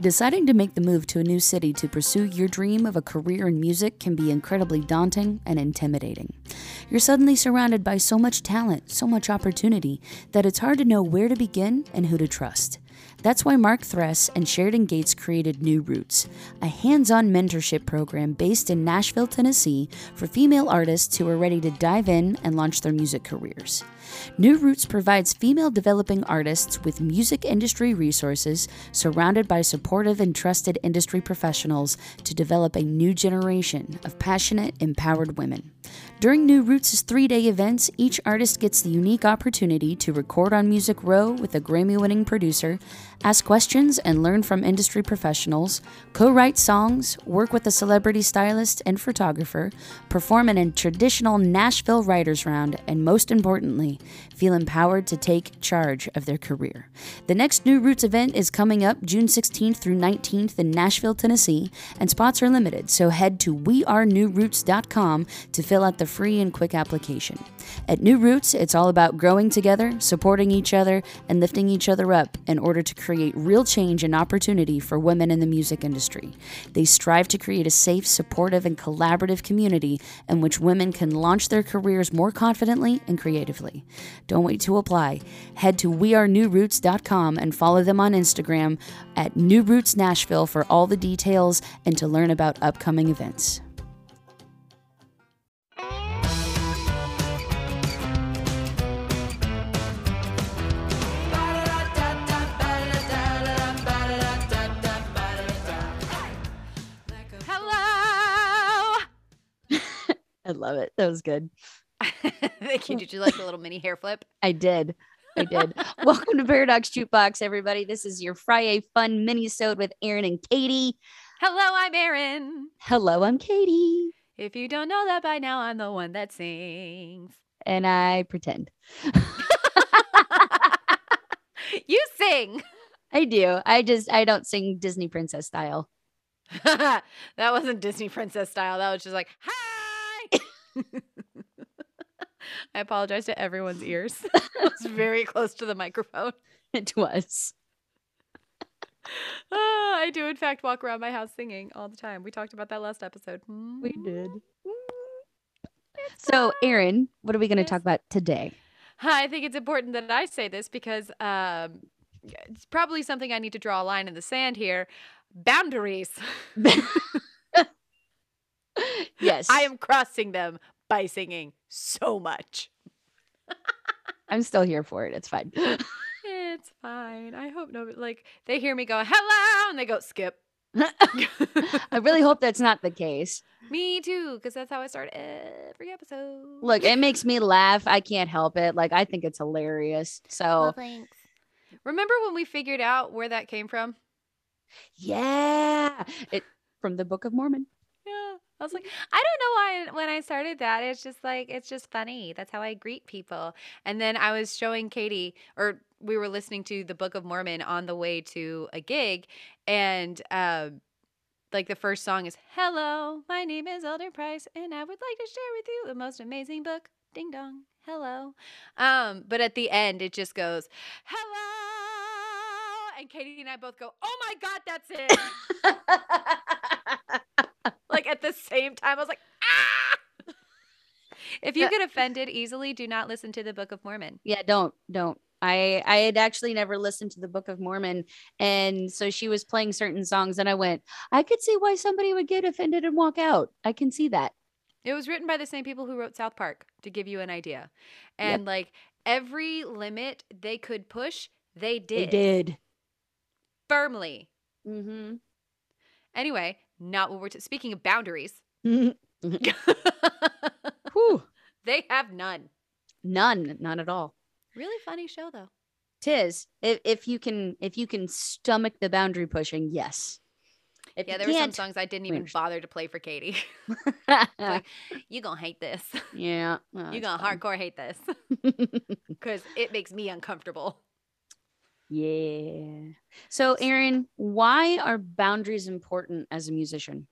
Deciding to make the move to a new city to pursue your dream of a career in music can be incredibly daunting and intimidating. You're suddenly surrounded by so much talent, so much opportunity, that it's hard to know where to begin and who to trust. That's why Mark Thress and Sheridan Gates created New Roots, a hands on mentorship program based in Nashville, Tennessee, for female artists who are ready to dive in and launch their music careers. New Roots provides female developing artists with music industry resources surrounded by supportive and trusted industry professionals to develop a new generation of passionate, empowered women. During New Roots' three day events, each artist gets the unique opportunity to record on Music Row with a Grammy winning producer, ask questions and learn from industry professionals, co write songs, work with a celebrity stylist and photographer, perform in a traditional Nashville Writers Round, and most importantly, feel empowered to take charge of their career. The next New Roots event is coming up June 16th through 19th in Nashville, Tennessee, and spots are limited, so head to wearenewroots.com to fill out the free and quick application. At New Roots, it's all about growing together, supporting each other, and lifting each other up in order to create real change and opportunity for women in the music industry. They strive to create a safe, supportive, and collaborative community in which women can launch their careers more confidently and creatively. Don't wait to apply. Head to wearenewroots.com and follow them on Instagram at New Roots Nashville for all the details and to learn about upcoming events. Hello. I love it. That was good. Thank you. Did you like the little mini hair flip? I did. I did. Welcome to Paradox Jukebox, everybody. This is your Friday fun mini-sode with Erin and Katie. Hello, I'm Erin. Hello, I'm Katie. If you don't know that by now, I'm the one that sings. And I pretend. you sing. I do. I just I don't sing Disney princess style. that wasn't Disney princess style. That was just like, hi. I apologize to everyone's ears. I was very close to the microphone. It was. Oh, I do, in fact, walk around my house singing all the time. We talked about that last episode. We did. So, Erin, what are we going to talk about today? I think it's important that I say this because um, it's probably something I need to draw a line in the sand here. Boundaries. yes. I am crossing them by singing so much. I'm still here for it. It's fine. It's fine. I hope no, like they hear me go hello and they go skip. I really hope that's not the case. me too, because that's how I start every episode. Look, it makes me laugh. I can't help it. Like I think it's hilarious. So, thanks. Remember when we figured out where that came from? yeah. It from the Book of Mormon. I was like, I don't know why when I started that. It's just like, it's just funny. That's how I greet people. And then I was showing Katie, or we were listening to the Book of Mormon on the way to a gig. And um, like the first song is, Hello, my name is Elder Price, and I would like to share with you the most amazing book. Ding dong. Hello. Um, but at the end, it just goes, Hello. And Katie and I both go, Oh my God, that's it like at the same time. I was like, ah. If you get offended easily, do not listen to the Book of Mormon. yeah, don't don't. I I had actually never listened to the Book of Mormon, and so she was playing certain songs, and I went, I could see why somebody would get offended and walk out. I can see that. It was written by the same people who wrote South Park, to give you an idea. Yep. And like every limit they could push, they did, They did. firmly. Mm-hmm. Anyway, not what we're t- speaking of boundaries. Mm-hmm. Whew. they have none. None, none at all. Really funny show though. Tis if if you can if you can stomach the boundary pushing, yes. If Yeah, there were some songs I didn't even bother to play for Katie. you gonna hate this. yeah, well, oh, you gonna fine. hardcore hate this because it makes me uncomfortable. Yeah. So, Erin, why are boundaries important as a musician?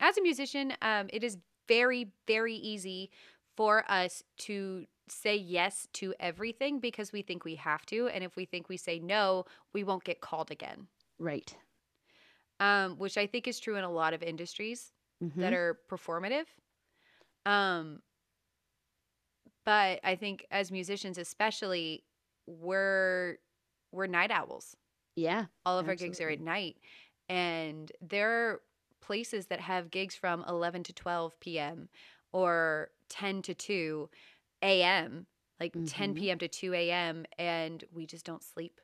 as a musician, um, it is very, very easy for us to say yes to everything because we think we have to. And if we think we say no, we won't get called again. Right. um, which I think is true in a lot of industries that Mhm. are performative. Um, but I think as musicians, especially, we're we're night owls. Yeah, All of our gigs are at night, and there are places that have gigs from 11 to 12 p.m. or 10 to 2 a.m., like 10 Mhm. p.m. to 2 a.m., and we just don't sleep.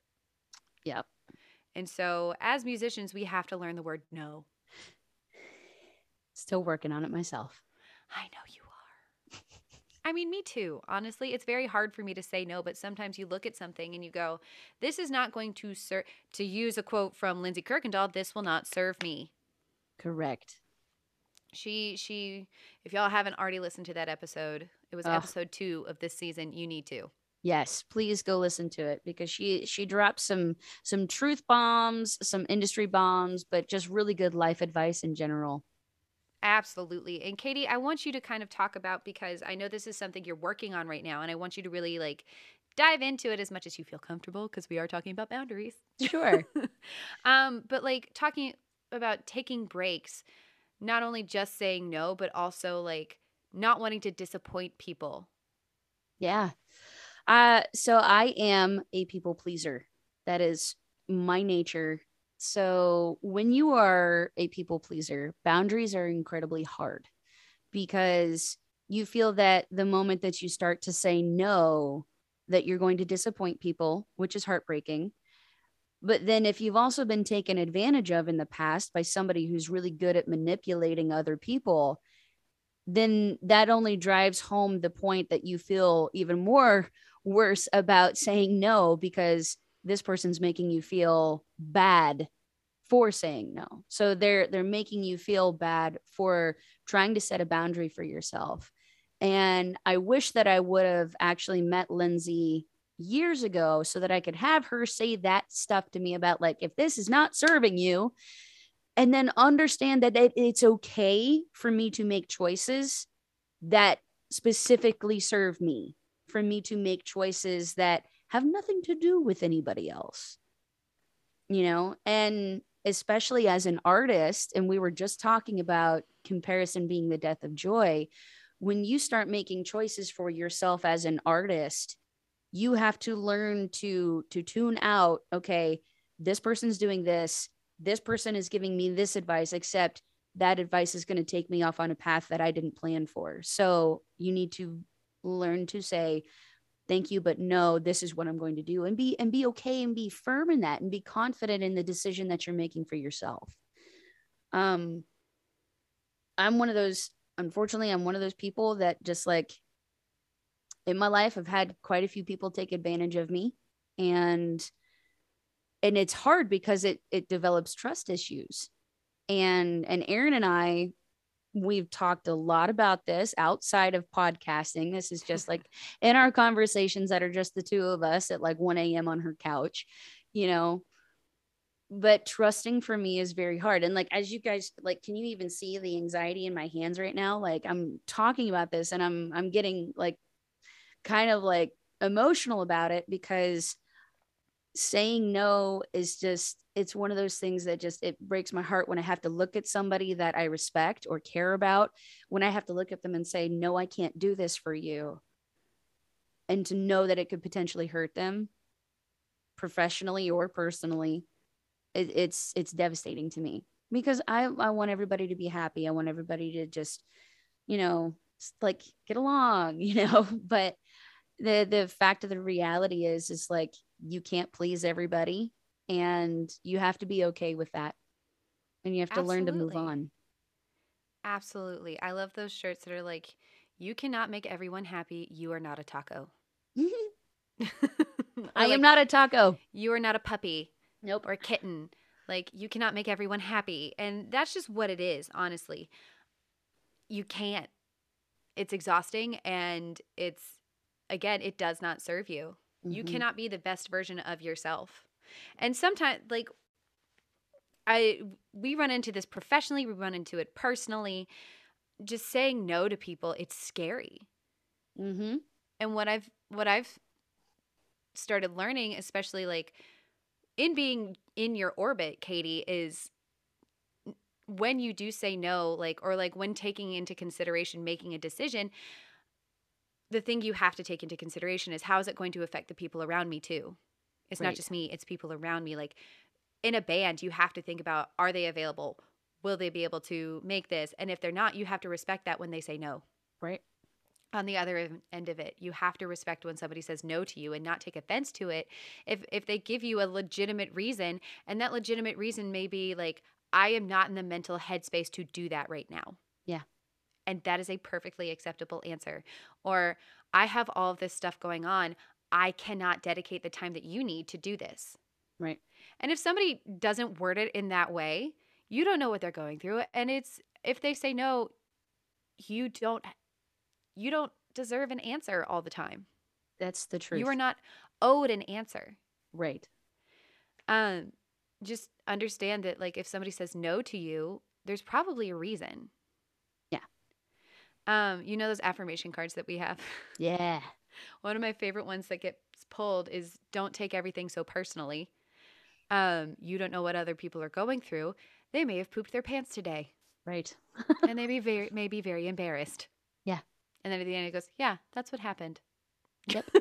Yep. And so, as musicians, we have to learn the word no. Still working on it myself. I know you. I mean, me too. Honestly, it's very hard for me to say no, but sometimes you look at something and you go, "This is not going to serve." To use a quote from Lindsay Kirkendall, "This will not serve me." Correct. She she if y'all haven't already listened to that episode, it was episode 2 of this season, you need to. Yes, please go listen to it because she she dropped some some truth bombs, some industry bombs, but just really good life advice in general. Absolutely. And Katie, I want you to kind of talk about because I know this is something you're working on right now and I want you to really like dive into it as much as you feel comfortable because we are talking about boundaries. Sure. um, but like talking about taking breaks, not only just saying no, but also like not wanting to disappoint people. Yeah. Uh so I am a people pleaser. That is my nature. So when you are a people pleaser, boundaries are incredibly hard because you feel that the moment that you start to say no that you're going to disappoint people, which is heartbreaking. But then if you've also been taken advantage of in the past by somebody who's really good at manipulating other people, then that only drives home the point that you feel even more worse about saying no because this person's making you feel bad for saying no. So they're they're making you feel bad for trying to set a boundary for yourself. And I wish that I would have actually met Lindsay years ago so that I could have her say that stuff to me about like if this is not serving you and then understand that it, it's okay for me to make choices that specifically serve me, for me to make choices that have nothing to do with anybody else. You know, and especially as an artist, and we were just talking about comparison being the death of joy. When you start making choices for yourself as an artist, you have to learn to to tune out okay this person's doing this this person is giving me this advice except that advice is going to take me off on a path that i didn't plan for so you need to learn to say thank you but no this is what i'm going to do and be and be okay and be firm in that and be confident in the decision that you're making for yourself. Um i'm one of those unfortunately i'm one of those people that just like in my life i've had quite a few people take advantage of me and and it's hard because it it develops trust issues. And and erin and i we've talked a lot about this outside of podcasting. This is just like in our conversations that are just the two of us at like 1 a.m on her couch you know? But trusting for me is very hard. And like as you guys like can you even see the anxiety in my hands right now? Like i'm talking about this and i'm i'm getting like kind of like emotional about it because saying no is just it's one of those things that just it breaks my heart when i have to look at somebody that i respect or care about when i have to look at them and say no i can't do this for you. And to know that it could potentially hurt them professionally or personally it, it's it's devastating to me. Because i i want everybody to be happy. I want everybody to just you know like get along you know? But the the fact of the reality is is like you can't please everybody and you have to be okay with that and you have to learn to move on Absolutely. I love those shirts that are like, you cannot make everyone happy. You are not a taco. I am like, not a taco you are not a puppy nope or a kitten. Like, you cannot make everyone happy. And that's just what it is, honestly. You can't. It's exhausting and it's, again, it does not serve you. You Mhm. cannot be the best version of yourself. And sometimes, like, I we run into this professionally, we run into it personally. Just saying no to people, it's scary. Mm-hmm. And what I've what I've started learning, especially like in being in your orbit, Katie, is when you do say no, like, or like when taking into consideration making a decision, the thing you have to take into consideration is how is it going to affect the people around me too? It's not just me, it's people around me. Like in a band, you have to think about are they available? Will they be able to make this? And if they're not, you have to respect that when they say no. Right. On the other end of it, you have to respect when somebody says no to you and not take offense to it. If if they give you a legitimate reason, and that legitimate reason may be like, I am not in the mental headspace to do that right now. Yeah. And that is a perfectly acceptable answer. Or I have all of this stuff going on. I cannot dedicate the time that you need to do this. Right. And if somebody doesn't word it in that way, you don't know what they're going through. And it's if they say no, you don't you don't deserve an answer all the time. That's the truth. You are not owed an answer. right. Um just understand that like if somebody says no to you, there's probably a reason. Um you know those affirmation cards that we have? Yeah. One of my favorite ones that gets pulled is don't take everything so personally. Um, you don't know what other people are going through. They may have pooped their pants today Right. and they may very may be very embarrassed. Yeah. And then at the end it goes, Yeah, that's what happened. Yep.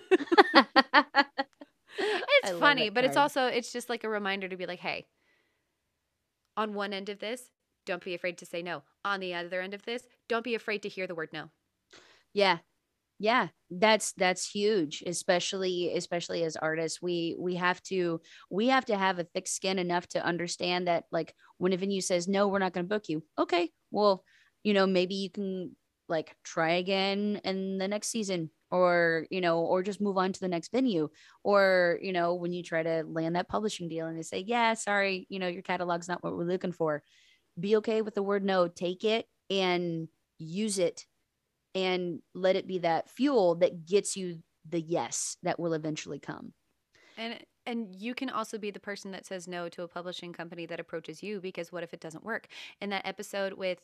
It's I funny, but it's also it's just like a reminder to be like, hey, on one end of this, don't be afraid to say no. On the other end of this, don't be afraid to hear the word no. yeah. Yeah. That's that's huge especially especially as artists. We we have to we have to have a thick skin enough to understand that like when a venue says no we're not going to book you. Okay well you know maybe you can like try again in the next season or you know or just move on to the next venue. Or you know when you try to land that publishing deal and they say yeah sorry you know your catalog's not what we're looking for be okay with the word no take it and use it and let it be that fuel that gets you the yes that will eventually come. And and you can also be the person that says no to a publishing company that approaches you because what if it doesn't work? In that episode with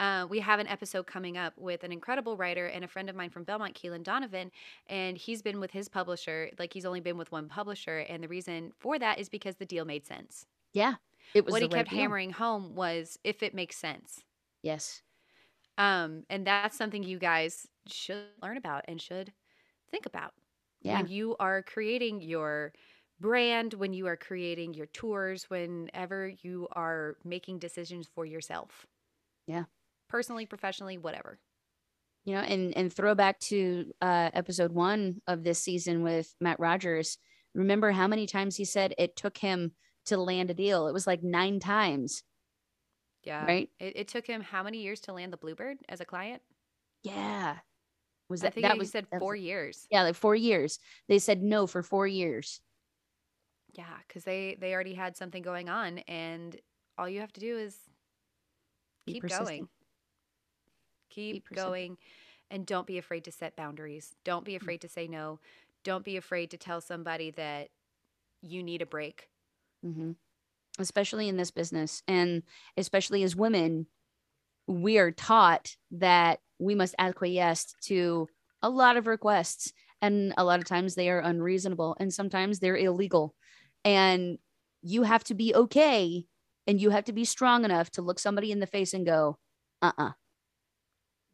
uh, we have an episode coming up with an incredible writer and a friend of mine from Belmont, Keelan Donovan, and he's been with his publisher. Like he's only been with one publisher, and the reason for that is because the deal made sense. Yeah. It was What he kept hammering home was if it makes sense. Yes. Um, and that's something you guys should learn about and should think about Yeah. when you are creating your brand, when you are creating your tours, whenever you are making decisions for yourself. Yeah. Personally, professionally, whatever. You know, and and throw back to uh episode 1 of this season with Matt Rogers. Remember how many times he said it took him to land a deal? It was like 9 times, Yeah. right? It, it took him how many years to land the Bluebird as a client? Yeah. Was I that think that was said that was- four years. Yeah, like 4 years. They said no for 4 years. Yeah, because they they already had something going on, and all you have to do is Be keep persistent. going. Keep going, and don't be afraid to set boundaries. Don't Mm. be afraid to say no. Don't be afraid to tell somebody that you need a break. Hmm Especially in this business. And especially as women, we are taught that we must acquiesce to a lot of requests. And a lot of times they are unreasonable and sometimes they're illegal. And you have to be okay and you have to be strong enough to look somebody in the face and go, uh uh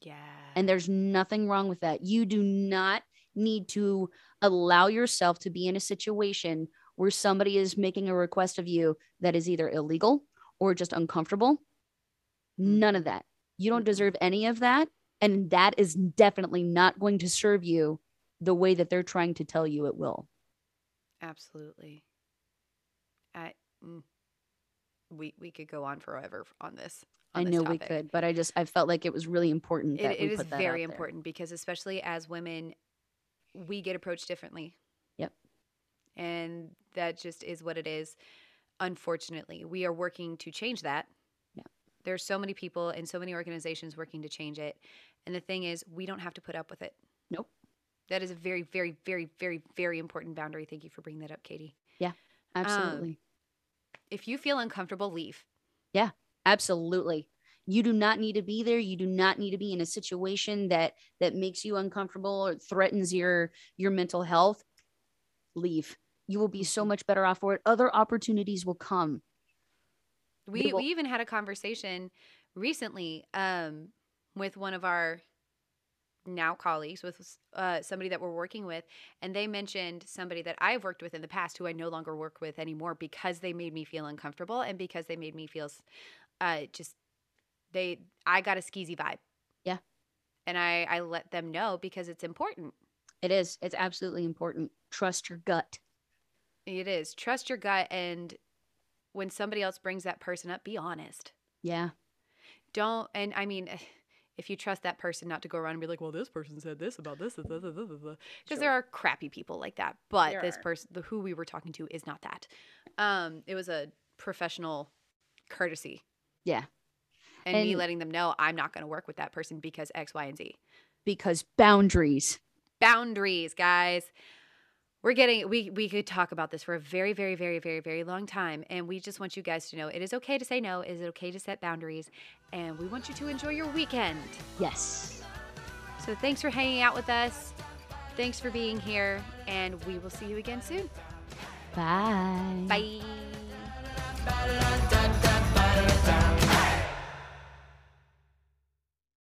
Yeah. And there's nothing wrong with that. You do not need to allow yourself to be in a situation where somebody is making a request of you that is either illegal or just uncomfortable. None of that. You don't deserve any of that. And that is definitely not going to serve you the way that they're trying to tell you it will. Absolutely. I mm, we we could go on forever on this. I on this know we could, but I just I felt like it was really important It, it is very important because especially as women, we get approached differently. And that just is what it is. Unfortunately, we are working to change that. Yeah. There's so many people and so many organizations working to change it. And the thing is, we don't have to put up with it. Nope. That is a very, very, very, very, very important boundary. Thank you for bringing that up, Katie. Yeah, absolutely. Um, if you feel uncomfortable, leave. Yeah, absolutely you do not need to be there you do not need to be in a situation that that makes you uncomfortable or threatens your your mental health leave you will be so Mhm. much better off for it other opportunities will come We People- we even had a conversation recently um, with one of our now colleagues with uh, somebody that we're working with and they mentioned somebody that i've worked with in the past who i no longer work with anymore because they made me feel uncomfortable and because they made me feel uh, just they i got a skeezy vibe Yeah. and i i let them know because it's important It is. It's absolutely important. Trust your gut. It is trust your gut and when somebody else brings that person up be honest Yeah. don't and i mean if you trust that person not to go around and be like well this person said this about this because Sure. there are crappy people like that but There this are. person the who we were talking to is not that um it was a professional courtesy Yeah. and, me letting them know i'm not going to work with that person because x y and z Because boundaries. boundaries guys we're getting we we could talk about this for a very very very very very long time and we just want you guys to know it is okay to say no it is okay to set boundaries and we want you to enjoy your weekend Yes. so thanks for hanging out with us thanks for being here and we will see you again soon Bye. bye